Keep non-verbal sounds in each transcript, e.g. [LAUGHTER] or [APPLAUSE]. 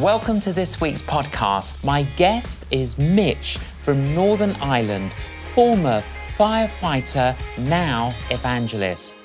Welcome to this week's podcast. My guest is Mitch from Northern Ireland, former firefighter, now evangelist.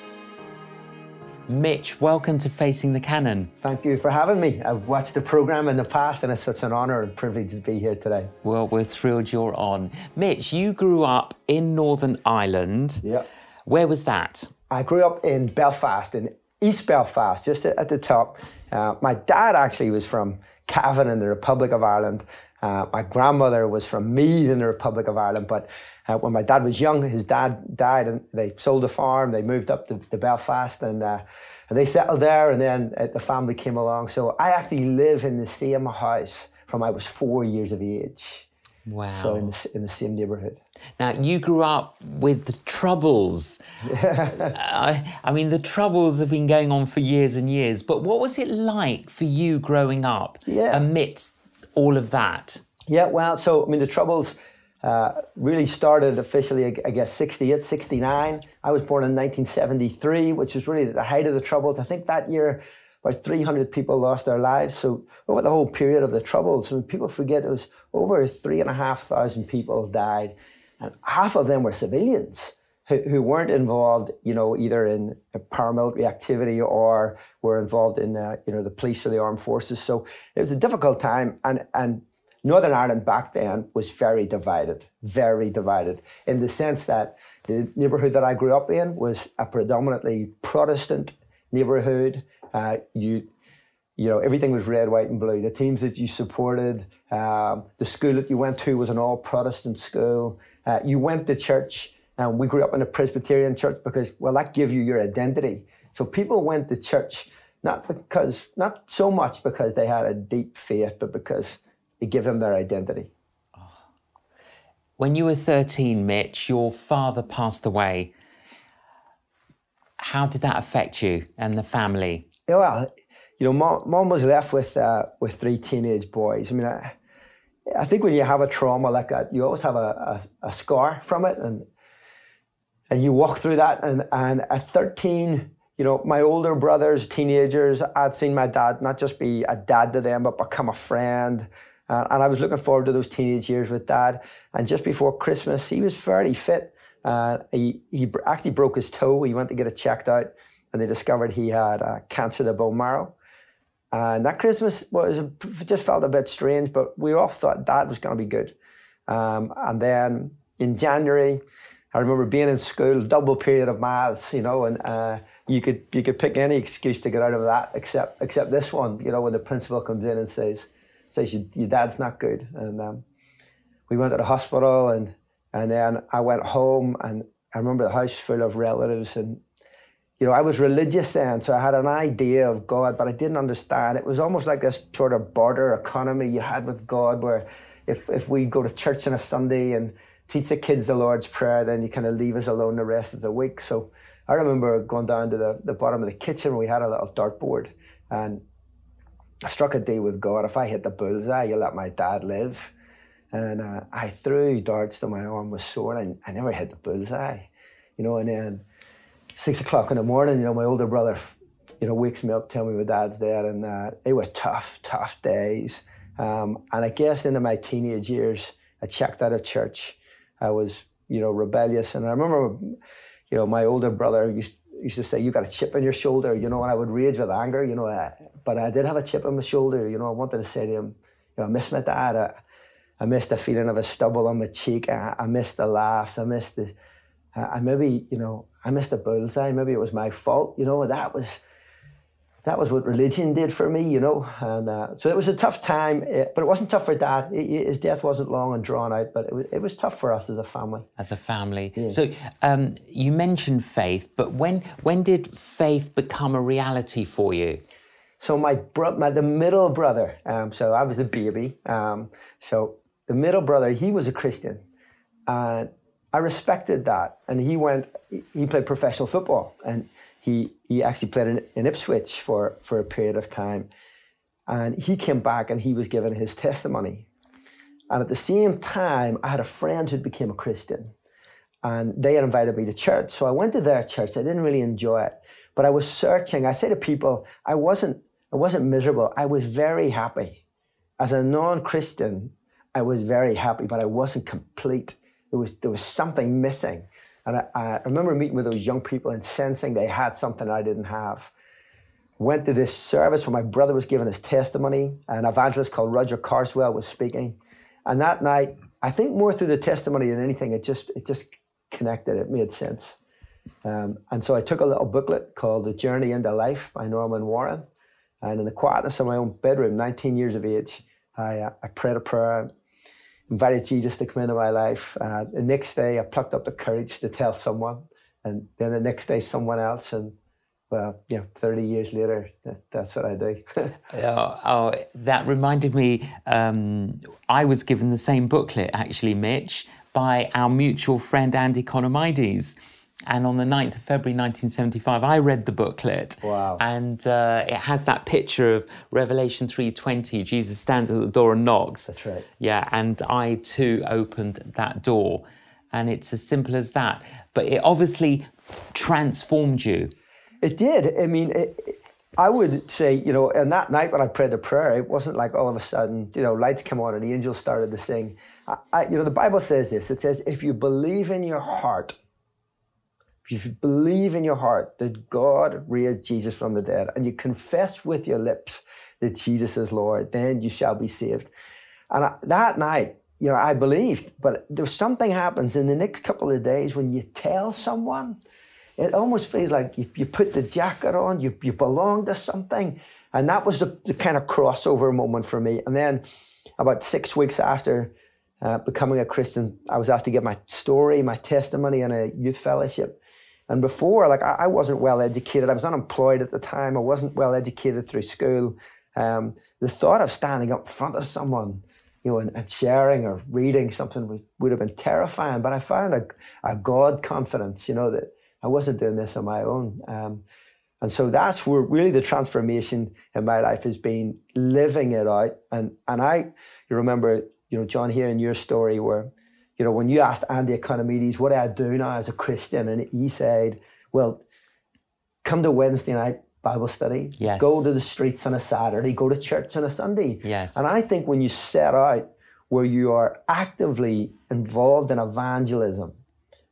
Mitch, welcome to Facing the Canon. Thank you for having me. I've watched the program in the past and it's such an honor and privilege to be here today. Well, we're thrilled you're on. Mitch, you grew up in Northern Ireland. Yeah. Where was that? I grew up in Belfast, in East Belfast, just at the top. Uh, my dad actually was from Cavan in the Republic of Ireland. Uh, my grandmother was from Meath in the Republic of Ireland, but uh, when my dad was young, his dad died and they sold the farm. They moved up to, to Belfast and, uh, and they settled there, and then uh, the family came along. So I actually live in the same house from I was four years of age. Wow. So in the, in the same neighborhood. Now, you grew up with the Troubles. [LAUGHS] I, I mean, the Troubles have been going on for years and years, but what was it like for you growing up Yeah. amidst all of that? Yeah, well, so I mean, the Troubles uh, really started officially, I guess, 68, 69. I was born in 1973, which was really the height of the Troubles. I think that year, about 300 people lost their lives. So over the whole period of the Troubles, when people forget, it was over three and a half thousand people died, and half of them were civilians. Who, who weren't involved, you know, either in paramilitary activity or were involved in, uh, you know, the police or the armed forces. So it was a difficult time, and and Northern Ireland back then was very divided, very divided, in the sense that the neighbourhood that I grew up in was a predominantly Protestant neighbourhood. Uh, you, you know, everything was red, white, and blue. The teams that you supported, um, the school that you went to was an all Protestant school. Uh, you went to church, and we grew up in a Presbyterian church because, well, that gave you your identity. So people went to church not because, not so much because they had a deep faith, but because it gave them their identity. When you were 13, Mitch, your father passed away. How did that affect you and the family? Yeah, well, you know, mom, mom was left with uh, with three teenage boys. I mean, I, I think when you have a trauma like that, you always have a, a, a scar from it, and and you walk through that. And and at thirteen, you know, my older brothers, teenagers, I'd seen my dad not just be a dad to them, but become a friend. Uh, and I was looking forward to those teenage years with dad. And just before Christmas, he was fairly fit. Uh, he, he actually broke his toe. He went to get it checked out, and they discovered he had uh, cancer of the bone marrow. And that Christmas was just felt a bit strange, but we all thought that was going to be good. Um, and then in January, I remember being in school, double period of maths, you know, and uh, you could you could pick any excuse to get out of that except except this one, you know, when the principal comes in and says says your, your dad's not good, and um, we went to the hospital, and and then I went home, and I remember the house full of relatives, and you know I was religious then, so I had an idea of God, but I didn't understand. It was almost like this sort of barter economy you had with God, where if if we go to church on a Sunday and teach the kids the Lord's Prayer, then you kind of leave us alone the rest of the week. So I remember going down to the, the bottom of the kitchen, we had a little dartboard, and I struck a deal with God. If I hit the bullseye, you'll let my dad live. And uh, I threw darts till my arm was sore, and I, never hit the bullseye, you know. And then six o'clock in the morning, you know, my older brother, you know, wakes me up, tell me my dad's dead, and uh, they were tough, tough days. Um, and I guess into my teenage years, I checked out of church. I was, you know, rebellious, and I remember, you know, my older brother used used to say, "You got a chip on your shoulder," you know, and I would rage with anger, you know. I, but I did have a chip on my shoulder, you know. I wanted to say to him, you know, I miss my dad. I missed the feeling of a stubble on my cheek. I, I missed the laughs. I missed the. I I maybe, you know, I missed the bullseye. Maybe it was my fault, you know. That was. That was what religion did for me, you know, and uh, so it was a tough time. eh, But it wasn't tough for Dad. His death wasn't long and drawn out, but it was, it was tough for us as a family. as a family. So um, you mentioned faith, but when when did faith become a reality for you? So my bro, my the middle brother. Um, so I was the baby. Um, so the middle brother, he was a Christian, and I respected that. And he went. He played professional football, and he he actually played in, in Ipswich for for a period of time. And he came back, and he was given his testimony. And at the same time, I had a friend who became a Christian, and they had invited me to church. So I went to their church. I didn't really enjoy it, but I was searching. I say to people, I wasn't I wasn't miserable. I was very happy. as a non-Christian, I was very happy, but I wasn't complete. There was there was something missing. And I, I remember meeting with those young people and sensing they had something I didn't have. Went to this service where my brother was giving his testimony. An evangelist called Roger Carswell was speaking. And that night, I think more through the testimony than anything, it just it just connected. It made sense. Um, and so I took a little booklet called The Journey into Life by Norman Warren. And in the quietness of my own bedroom, 19 years of age, I, uh, I prayed a prayer, invited Jesus to come into my life. Uh, the next day, I plucked up the courage to tell someone. And then the next day, someone else. And well, know, 30 years later, that, that's what I do. [LAUGHS] oh, oh, that reminded me, um, I was given the same booklet, actually, Mitch, by our mutual friend Andy Economides. And on the 9th of February 1975, I read the booklet. Wow. And uh, it has that picture of Revelation 3.20. Jesus stands at the door and knocks. That's right. Yeah, and I too opened that door. And it's as simple as that. But it obviously transformed you. It did. I mean, it, I would say, you know, and that night when I prayed the prayer, it wasn't like all of a sudden, you know, lights come on and the angels started to sing. I, I, you know, the Bible says this. It says, if you believe in your heart if you believe in your heart that God raised Jesus from the dead and you confess with your lips that Jesus is Lord, then you shall be saved. And I, that night, you know, I believed, but there's something happens in the next couple of days when you tell someone, it almost feels like you, you put the jacket on, you, you belong to something. And that was the, the kind of crossover moment for me. And then about six weeks after uh, becoming a Christian, I was asked to give my story, my testimony in a youth fellowship. And before, like I, I, wasn't well educated. I was unemployed at the time. I wasn't well educated through school. Um, the thought of standing up front of someone, you know, and, and sharing or reading something would, would, have been terrifying. But I found a, a God confidence, you know, that I wasn't doing this on my own. Um, and so that's where really the transformation in my life has been living it out. And and I, you remember, you know, John, hearing your story where you know, when you asked Andy Economides, what do I do now as a Christian? And he said, well, come to Wednesday night Bible study, yes. go to the streets on a Saturday, go to church on a Sunday. Yes. And I think when you set out where you are actively involved in evangelism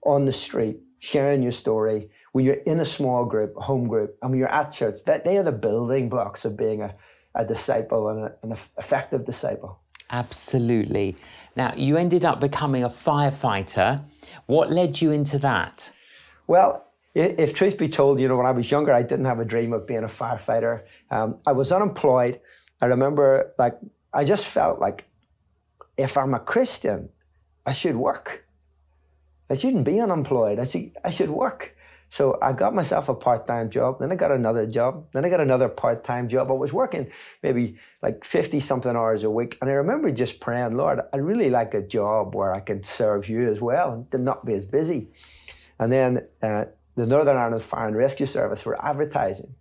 on the street, sharing your story, when you're in a small group, a home group, and when you're at church, that they are the building blocks of being a, a disciple and a, an effective disciple. Absolutely. Now, you ended up becoming a firefighter. What led you into that? Well, if truth be told, you know, when I was younger, I didn't have a dream of being a firefighter. Um, I was unemployed. I remember, like, I just felt like if I'm a Christian, I should work. I shouldn't be unemployed. I should, I should work. So I got myself a part time job. Then I got another job. Then I got another part time job. I was working maybe like 50 something hours a week. And I remember just praying, Lord, I'd really like a job where I can serve you as well and not be as busy. And then uh, the Northern Ireland Fire and Rescue Service were advertising.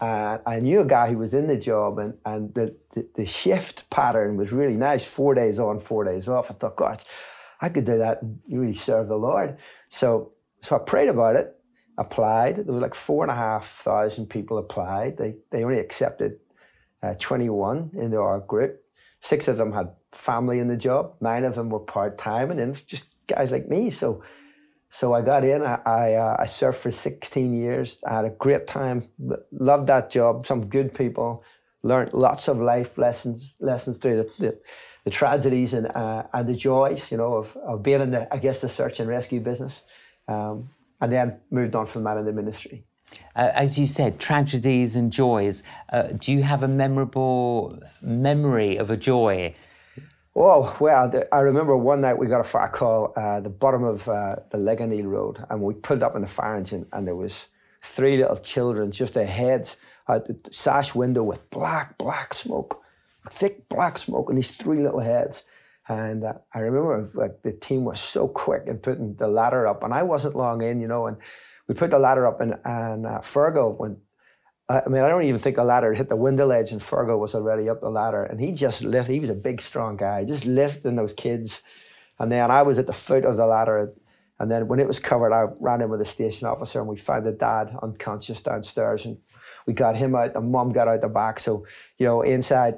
Uh, I knew a guy who was in the job, and, and the, the, the, shift pattern was really nice four days on, four days off. I thought, gosh, I could do that and really serve the Lord. So, so I prayed about it applied. There was like four and a half thousand people applied. They, they only accepted uh, 21 into our group. Six of them had family in the job. Nine of them were part time, and then just guys like me. So, so I got in. I I, uh, I, served for 16 years. I had a great time. Loved that job. Some good people. Learned lots of life lessons lessons through the, the, the tragedies and uh, and the joys, you know, of, of being in the I guess the search and rescue business. Um, and then moved on from that in the ministry. Uh, as you said, tragedies and joys. Uh, do you have a memorable memory of a joy? Oh, well, the, I remember one night we got a fire call at the bottom of uh, the Ligoniel Road, and we pulled up in the fire engine, and there was three little children, just their heads out the sash window with black, black smoke, thick black smoke, and these three little heads. And uh, I remember like the team was so quick in putting the ladder up, and I wasn't long in, you know. And we put the ladder up, and and uh, Fergal when I mean I don't even think the ladder hit the window ledge, and Fergal was already up the ladder, and he just lifted. He was a big, strong guy, just lifting those kids. And then I was at the foot of the ladder, and then when it was covered, I ran in with a station officer, and we found the dad unconscious downstairs, and we got him out. The mum got out the back, so you know inside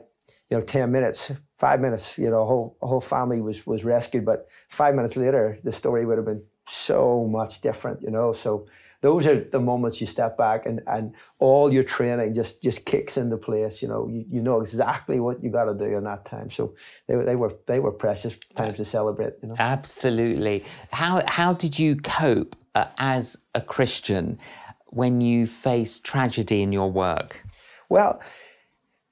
you know, 10 minutes, five minutes, you know, a whole, whole family was, was rescued. But five minutes later, the story would have been so much different, you know. So those are the moments you step back and, and all your training just, just kicks into place. You know, you, you know exactly what you got to do in that time. So they, they were they were precious times to celebrate. You know? Absolutely. How how did you cope uh, as a Christian when you faced tragedy in your work? Well,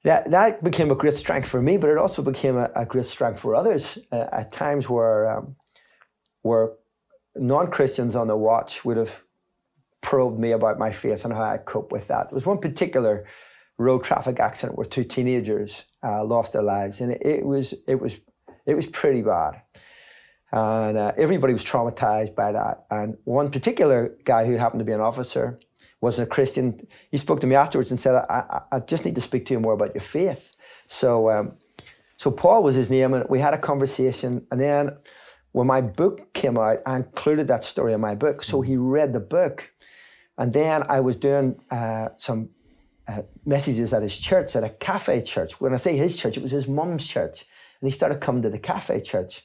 that, that became a great strength for me, but it also became a, a great strength for others uh, at times where, um, where non Christians on the watch would have probed me about my faith and how I cope with that. There was one particular road traffic accident where two teenagers uh, lost their lives, and it, it, was it was it was pretty bad, and uh, everybody was traumatized by that. And one particular guy who happened to be an officer wasn't a Christian. He spoke to me afterwards and said, I, I, I just need to speak to you more about your faith. So, um, so Paul was his name, and we had a conversation. And then when my book came out, I included that story in my book. So he read the book. And then I was doing uh, some uh, messages at his church, at a cafe church. When I say his church, it was his mum's church. And he started coming to the cafe church.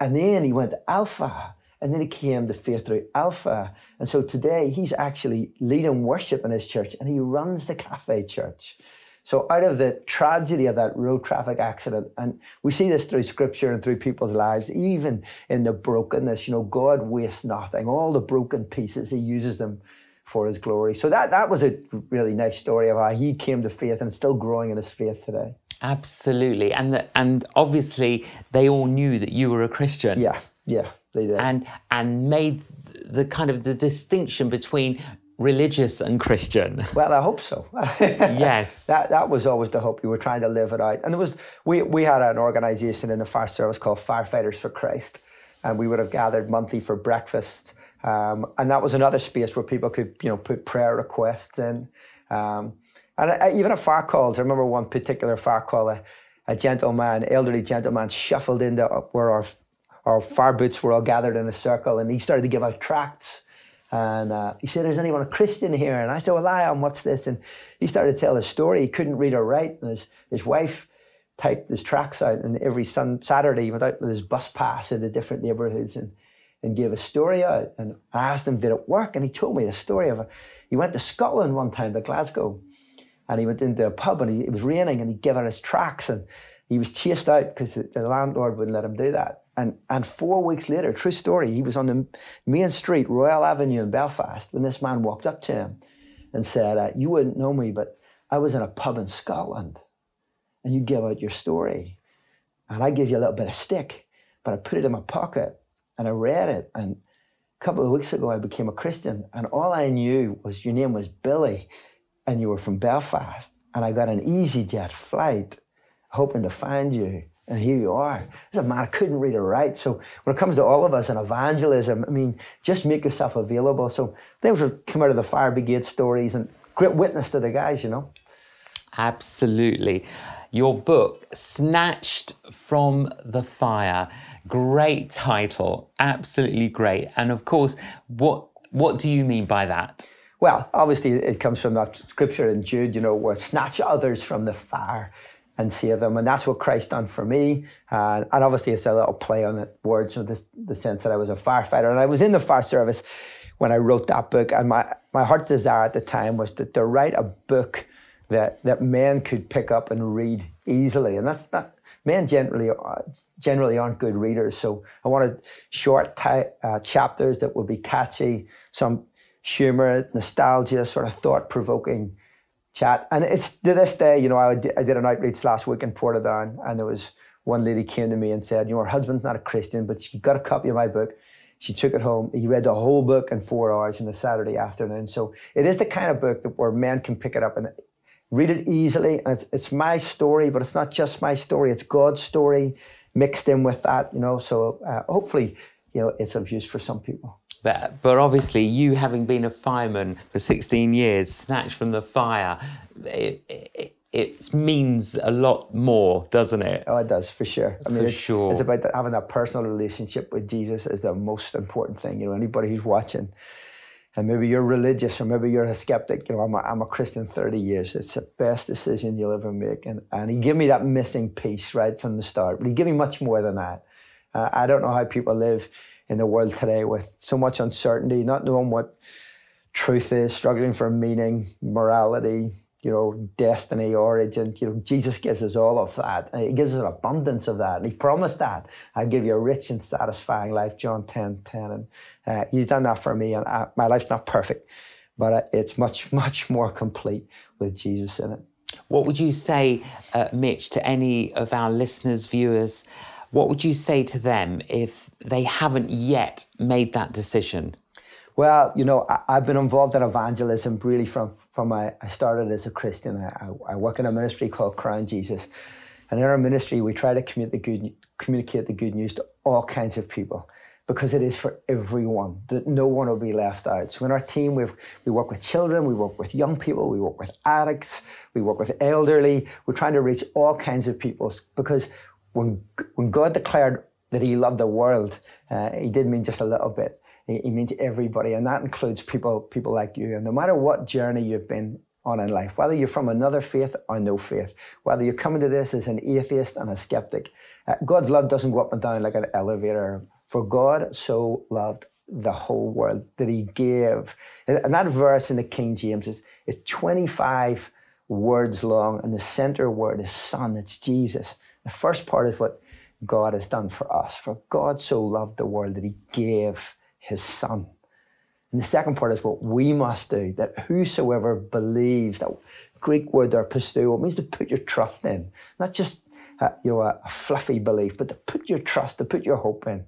And then he went to Alpha. And then he came to Faith through Alpha. And so today he's actually leading worship in his church and he runs the cafe church. So out of the tragedy of that road traffic accident, and we see this through scripture and through people's lives, even in the brokenness, you know, God wastes nothing. All the broken pieces, he uses them for his glory. So that, that was a really nice story of how he came to faith and still growing in his faith today. Absolutely. And the, and obviously they all knew that you were a Christian. Yeah. Yeah. They did. And and made the kind of the distinction between religious and Christian. [LAUGHS] Well, I hope so. [LAUGHS] yes. That that was always the hope. You were trying to live it out. And it was we we had an organization in the fire service called Firefighters for Christ. And we would have gathered monthly for breakfast. Um, and that was another space where people could, you know, put prayer requests in. Um, and I, even at fire calls, I remember one particular fire call, a, a gentleman, elderly gentleman, shuffled into where our our fire boots were all gathered in a circle, and he started to give out tracts. And uh, he said, "Is anyone a Christian here?" And I said, "Well, I am. What's this?" And he started to tell his story. He couldn't read or write, and his his wife typed his tracts out. And every sun, Saturday, he went out with his bus pass into different neighborhoods and and gave a story out. And I asked him, "Did it work?" And he told me the story of a, he went to Scotland one time to Glasgow, and he went into a pub and he, it was raining, and he gave out his tracks and he was chased out because the, the landlord wouldn't let him do that. And, and four weeks later, true story, he was on the main street, Royal Avenue in Belfast, when this man walked up to him and said, uh, You wouldn't know me, but I was in a pub in Scotland and you gave out your story. And I gave you a little bit of stick, but I put it in my pocket and I read it. And a couple of weeks ago, I became a Christian. And all I knew was your name was Billy and you were from Belfast. And I got an EasyJet flight hoping to find you and here you are. This a man I couldn't read or write. So when it comes to all of us in evangelism, I mean, just make yourself available. So those are come out of the fire brigade stories and great witness to the guys, you know. Absolutely. Your book, Snatched from the Fire, great title, absolutely great. And of course, what what do you mean by that? Well, obviously, it comes from that scripture in Jude, you know, where snatch others from the fire and save them. And that's what Christ done for me. Uh, and obviously, it's a little play on the words of this, the sense that I was a firefighter. And I was in the fire service when I wrote that book. And my, my heart's desire at the time was to, to write a book that, that men could pick up and read easily. And that's not, men generally, uh, generally aren't good readers. So I wanted short uh, chapters that would be catchy, some humor, nostalgia, sort of thought provoking chat. And it's to this day, you know, I did, I did an outreach last week in Portadown, and there was one lady came to me and said, you know, her husband's not a Christian, but she got a copy of my book. She took it home. He read the whole book in four hours in a Saturday afternoon. So it is the kind of book that where men can pick it up and read it easily. And it's, it's my story, but it's not just my story. It's God's story mixed in with that, you know. So uh, hopefully, you know, it's of use for some people. But, but obviously, you having been a fireman for 16 years, snatched from the fire, it, it, it means a lot more, doesn't it? Oh, it does for sure. I mean, for it's, sure. It's about having that personal relationship with Jesus is the most important thing. You know, anybody who's watching, and maybe you're religious or maybe you're a skeptic. You know, I'm a, I'm a Christian 30 years. It's the best decision you'll ever make. And, and he gave me that missing piece right from the start, but he gave me much more than that. Uh, I don't know how people live in the world today with so much uncertainty, not knowing what truth is, struggling for meaning, morality, you know, destiny, origin. You know, Jesus gives us all of that. He gives us an abundance of that. And he promised that. I give you a rich and satisfying life, John 10, 10. And uh, he's done that for me. And I, my life's not perfect, but uh, it's much, [LAUGHS] much more complete with Jesus in it. What would you say, uh, Mitch, to any of our listeners, viewers? What would you say to them if they haven't yet made that decision? Well, you know, I, have been involved in evangelism really from from my, I started as a Christian. I, I, work in a ministry called Crown Jesus, and in our ministry we try to communicate the good communicate the good news to all kinds of people because it is for everyone that no one will be left out. So in our team we've we work with children, we work with young people, we work with addicts, we work with elderly. We're trying to reach all kinds of people because when when God declared that He loved the world, uh, He did mean just a little bit he means everybody, and that includes people people like you. And no matter what journey you've been on in life, whether you're from another faith or no faith, whether you're coming to this as an atheist and a skeptic, uh, God's love doesn't go up and down like an elevator. For God so loved the whole world that He gave, and that verse in the King James is is 25 words long, and the center word is Son. It's Jesus. The first part is what God has done for us. For God so loved the world that He gave his son. And the second part is what we must do, that whosoever believes, that Greek word there, pisteuo, means to put your trust in. Not just uh, you know, a, a fluffy belief, but to put your trust, to put your hope in.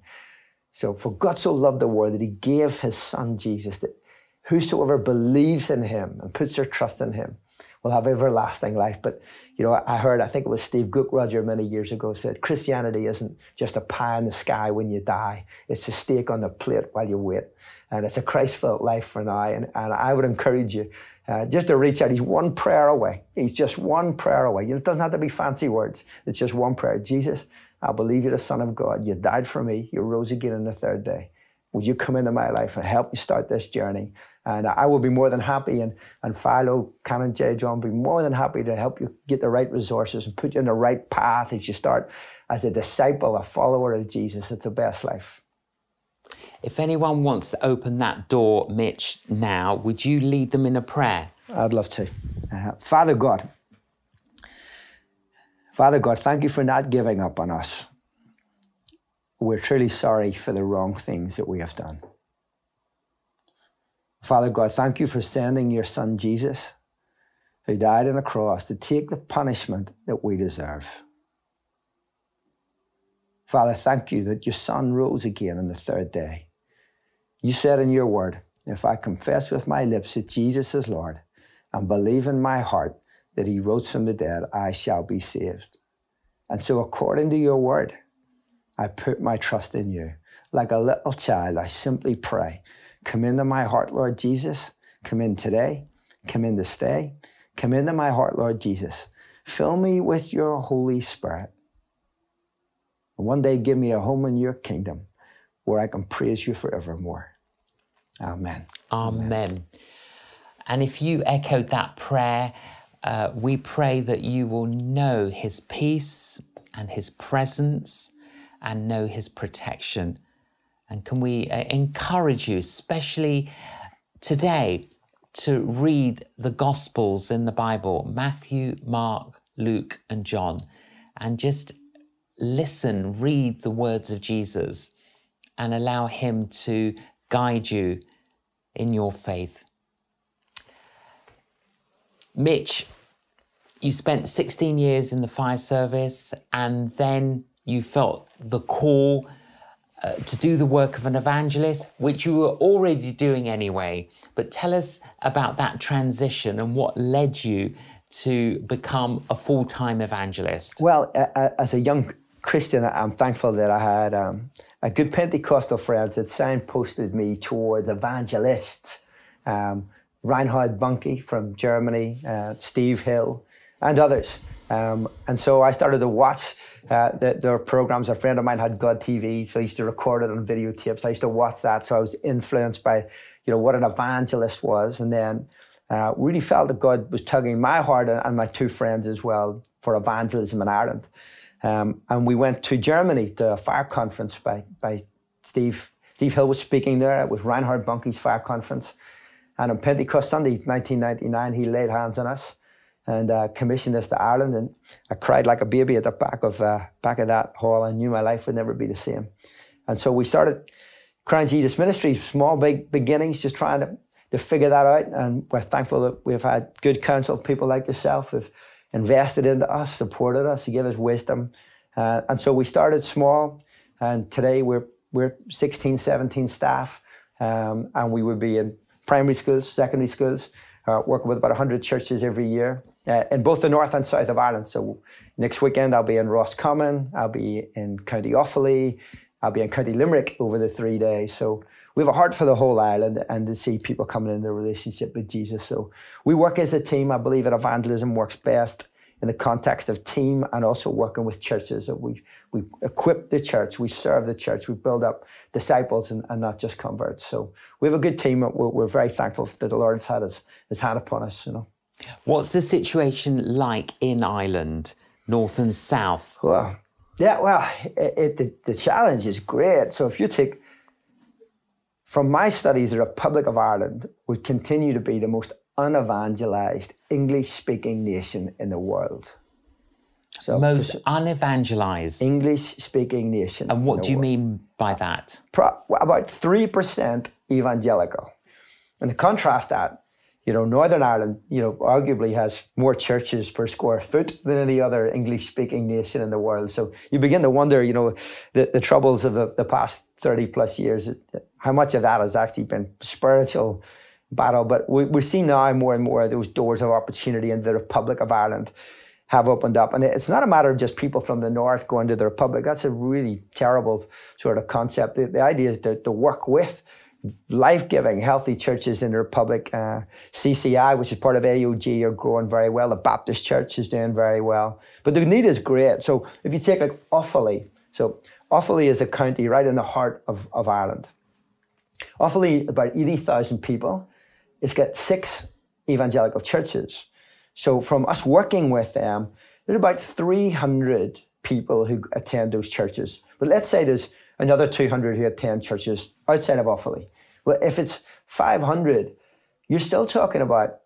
So for God so loved the world that he gave his son Jesus, that whosoever believes in him and puts their trust in him will have everlasting life. But, you know, I heard, I think it was Steve Gaukroger many years ago said, Christianity isn't just a pie in the sky when you die. It's a steak on the plate while you wait. And it's a Christ-filled life for now. And, and I would encourage you uh, just to reach out. He's one prayer away. He's just one prayer away. It doesn't have to be fancy words. It's just one prayer. Jesus, I believe you're the Son of God. You died for me. You rose again on the third day. Would you come into my life and help me start this journey? And I will be more than happy, and, and Philo, Canon J. John, be more than happy to help you get the right resources and put you in the right path as you start as a disciple, a follower of Jesus. It's the best life. If anyone wants to open that door, Mitch, now, would you lead them in a prayer? I'd love to. Uh, Father God, Father God, thank you for not giving up on us we're truly sorry for the wrong things that we have done. Father God, thank you for sending your son Jesus, who died on a cross to take the punishment that we deserve. Father, thank you that your son rose again on the third day. You said in your word, if I confess with my lips that Jesus is Lord and believe in my heart that he rose from the dead, I shall be saved. And so, according to your word, I put my trust in you. Like a little child, I simply pray, come into my heart, Lord Jesus. Come in today. Come in to stay. Come into my heart, Lord Jesus. Fill me with your Holy Spirit. And one day give me a home in your kingdom where I can praise you forevermore. Amen. Amen. Amen. And if you echoed that prayer, uh, we pray that you will know his peace and his presence and know His protection. And can we uh, encourage you, especially today, to read the Gospels in the Bible Matthew, Mark, Luke, and John and just listen, read the words of Jesus and allow Him to guide you in your faith. Mitch, you spent 16 years in the fire service and then you felt the call uh, to do the work of an evangelist, which you were already doing anyway. But tell us about that transition and what led you to become a full time evangelist. Well, uh, as a young Christian, I'm thankful that I had um, a good Pentecostal friends that signposted me towards evangelists. Um, Reinhard Bonnke from Germany, uh, Steve Hill, and others Um, and so I started to watch uh, the, their programs. A friend of mine had God TV, so I used to record it on videotapes. I used to watch that, so I was influenced by, you know, what an evangelist was, and then uh, really felt that God was tugging my heart and, my two friends as well for evangelism in Ireland. Um, and we went to Germany to a fire conference by by Steve. Steve Hill was speaking there. It was Reinhard Bonnke's fire conference. And on Pentecost Sunday, 1999, he laid hands on us and uh, commissioned us to Ireland. And I cried like a baby at the back of uh, back of that hall. I knew my life would never be the same. And so we started Crown Jesus Ministry, small big beginnings, just trying to, to figure that out. And we're thankful that we've had good counsel, people like yourself who've invested into us, supported us, to give us wisdom. Uh, and so we started small, and today we're we're 16, 17 staff, um, and we would be in primary schools, secondary schools, uh, working with about 100 churches every year uh, in both the north and south of Ireland. So next weekend I'll be in Roscommon, I'll be in County Offaly, I'll be in County Limerick over the three days. So we have a heart for the whole island and to see people coming in their relationship with Jesus. So we work as a team. I believe that evangelism works best in the context of team and also working with churches. That we we equip the church, we serve the church, we build up disciples and, and not just converts. So we have a good team. We're, we're very thankful that the Lord's had his, his hand upon us. You know. What's the situation like in Ireland, north and south? Well, yeah, well, it, it, the, the challenge is great. So if you take from my studies, the Republic of Ireland would continue to be the most unevangelized English speaking nation in the world. So most unevangelized English speaking nation. And what do you world. mean by that? Pro- about 3% evangelical. And to contrast that, you know, Northern Ireland, you know, arguably has more churches per square foot than any other English speaking nation in the world. So you begin to wonder, you know, the, the troubles of the, the past 30 plus years, how much of that has actually been spiritual battle. But we, we see now more and more those doors of opportunity in the Republic of Ireland have opened up. And it's not a matter of just people from the north going to the Republic. That's a really terrible sort of concept. The, the idea is to, to work with life-giving, healthy churches in the Republic. Uh, CCI, which is part of AOG, are growing very well. The Baptist Church is doing very well. But the need is great. So if you take like Offaly, so Offaly is a county right in the heart of, of Ireland. Offaly, about 80,000 people. It's got six evangelical churches. So from us working with them, there's about 300 people who attend those churches. But let's say there's another 200 who attend churches outside of Offaly. Well, if it's 500, you're still talking about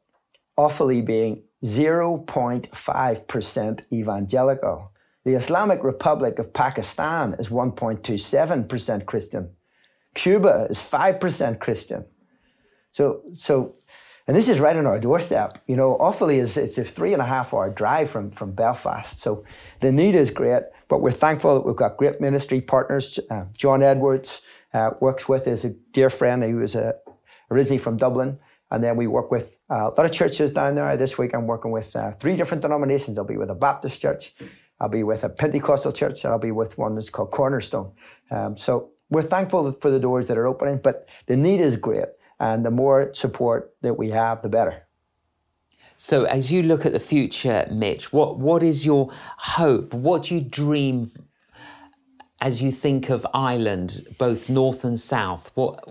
Offaly being 0.5% evangelical. The Islamic Republic of Pakistan is 1.27% Christian. Cuba is 5% Christian. So, so, and this is right on our doorstep. You know, Offaly is it's a three and a half hour drive from, from Belfast. So the need is great, but we're thankful that we've got great ministry partners. Uh, John Edwards uh, works with is a dear friend who is uh, originally from Dublin. And then we work with uh, a lot of churches down there. This week I'm working with uh, three different denominations. I'll be with a Baptist church, I'll be with a Pentecostal church, and I'll be with one that's called Cornerstone. Um, so we're thankful for the doors that are opening, but the need is great. And the more support that we have, the better. So, as you look at the future, Mitch, what, what is your hope? What do you dream as you think of Ireland, both north and south? What?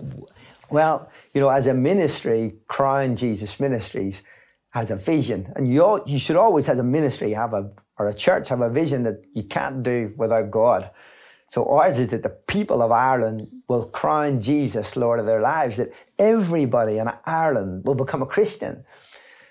Well, you know, as a ministry, Crown Jesus Ministries has a vision, and you all, you should always, as a ministry, have a or a church have a vision that you can't do without God. So ours is that the people of Ireland will crown Jesus Lord of their lives, that everybody in Ireland will become a Christian.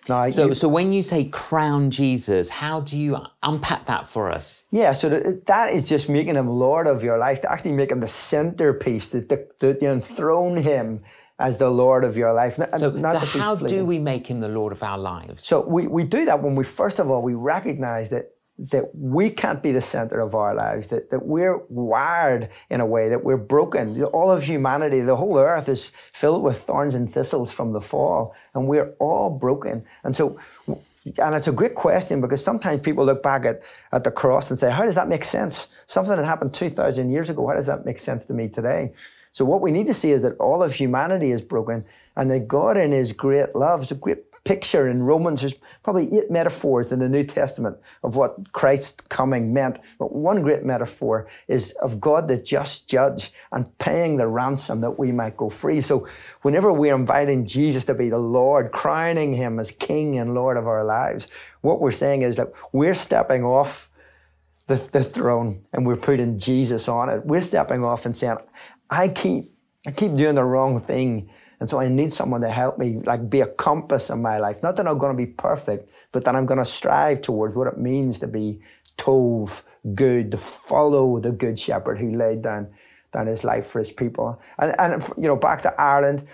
Now, so, you, so when you say crown Jesus, how do you unpack that for us? Yeah, so that, that is just making him Lord of your life, to actually make him the centerpiece, to, to, to you enthrone him as the Lord of your life. So, so how do we make him the Lord of our lives? So we, we do that when we, first of all, we recognize that that we can't be the center of our lives, that, that we're wired in a way that we're broken. All of humanity, the whole earth is filled with thorns and thistles from the fall, and we're all broken. And so, and it's a great question because sometimes people look back at, at the cross and say, How does that make sense? Something that happened 2,000 years ago, how does that make sense to me today? So, what we need to see is that all of humanity is broken and that God, in His great love, is a great picture in Romans. There's probably eight metaphors in the New Testament of what Christ coming meant. But one great metaphor is of God the just judge and paying the ransom that we might go free. So whenever we're inviting Jesus to be the Lord, crowning him as King and Lord of our lives, what we're saying is that we're stepping off the, the throne and we're putting Jesus on it. We're stepping off and saying, I keep I keep doing the wrong thing. And so I need someone to help me, like be a compass in my life. Not that I'm going to be perfect, but that I'm going to strive towards what it means to be tov, good, to follow the good shepherd who laid down, down his life for his people. And, and, you know, back to Ireland,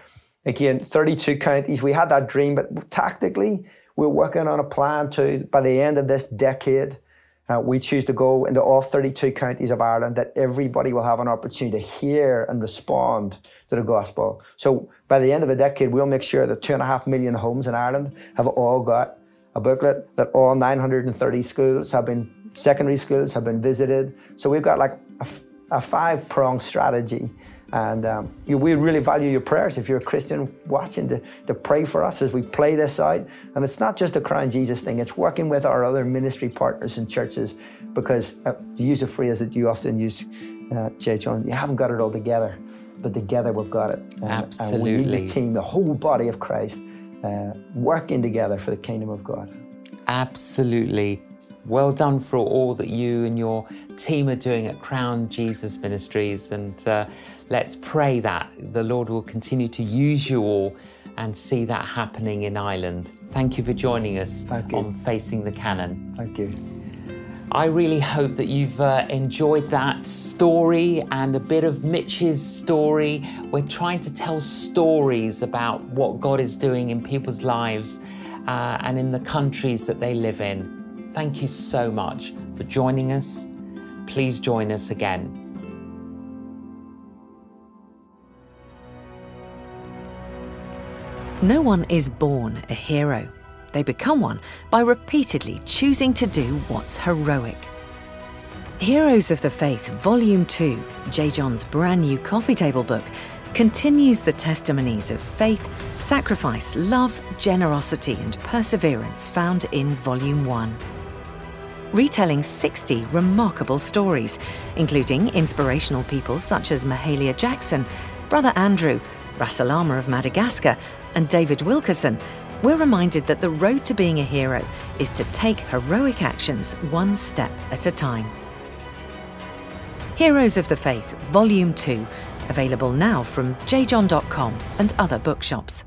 again, 32 counties. We had that dream, but tactically, we're working on a plan to, by the end of this decade, uh, we choose to go into all 32 counties of Ireland that everybody will have an opportunity to hear and respond to the gospel. So by the end of the decade, we'll make sure that two and a half million homes in Ireland have all got a booklet, that all 930 schools have been, secondary schools have been visited. So we've got like a, a five pronged strategy and um, you, we really value your prayers if you're a Christian watching to, to pray for us as we play this out. And it's not just a Crown Jesus thing, it's working with our other ministry partners and churches because uh, you use a phrase that you often use, uh, J. John, you haven't got it all together, but together we've got it. And, Absolutely. And we need the team, the whole body of Christ, uh, working together for the kingdom of God. Absolutely. Well done for all that you and your team are doing at Crown Jesus Ministries. And uh, let's pray that the Lord will continue to use you all and see that happening in Ireland. Thank you for joining us on Facing the Canon. Thank you. I really hope that you've uh, enjoyed that story and a bit of Mitch's story. We're trying to tell stories about what God is doing in people's lives uh, and in the countries that they live in. Thank you so much for joining us. Please join us again. No one is born a hero. They become one by repeatedly choosing to do what's heroic. Heroes of the Faith, Volume 2, J. John's brand new coffee table book, continues the testimonies of faith, sacrifice, love, generosity, and perseverance found in Volume 1 retelling 60 remarkable stories, including inspirational people such as Mahalia Jackson, Brother Andrew, Rasalama of Madagascar, and David Wilkerson, we're reminded that the road to being a hero is to take heroic actions one step at a time. Heroes of the Faith, Volume 2, available now from jjohn.com and other bookshops.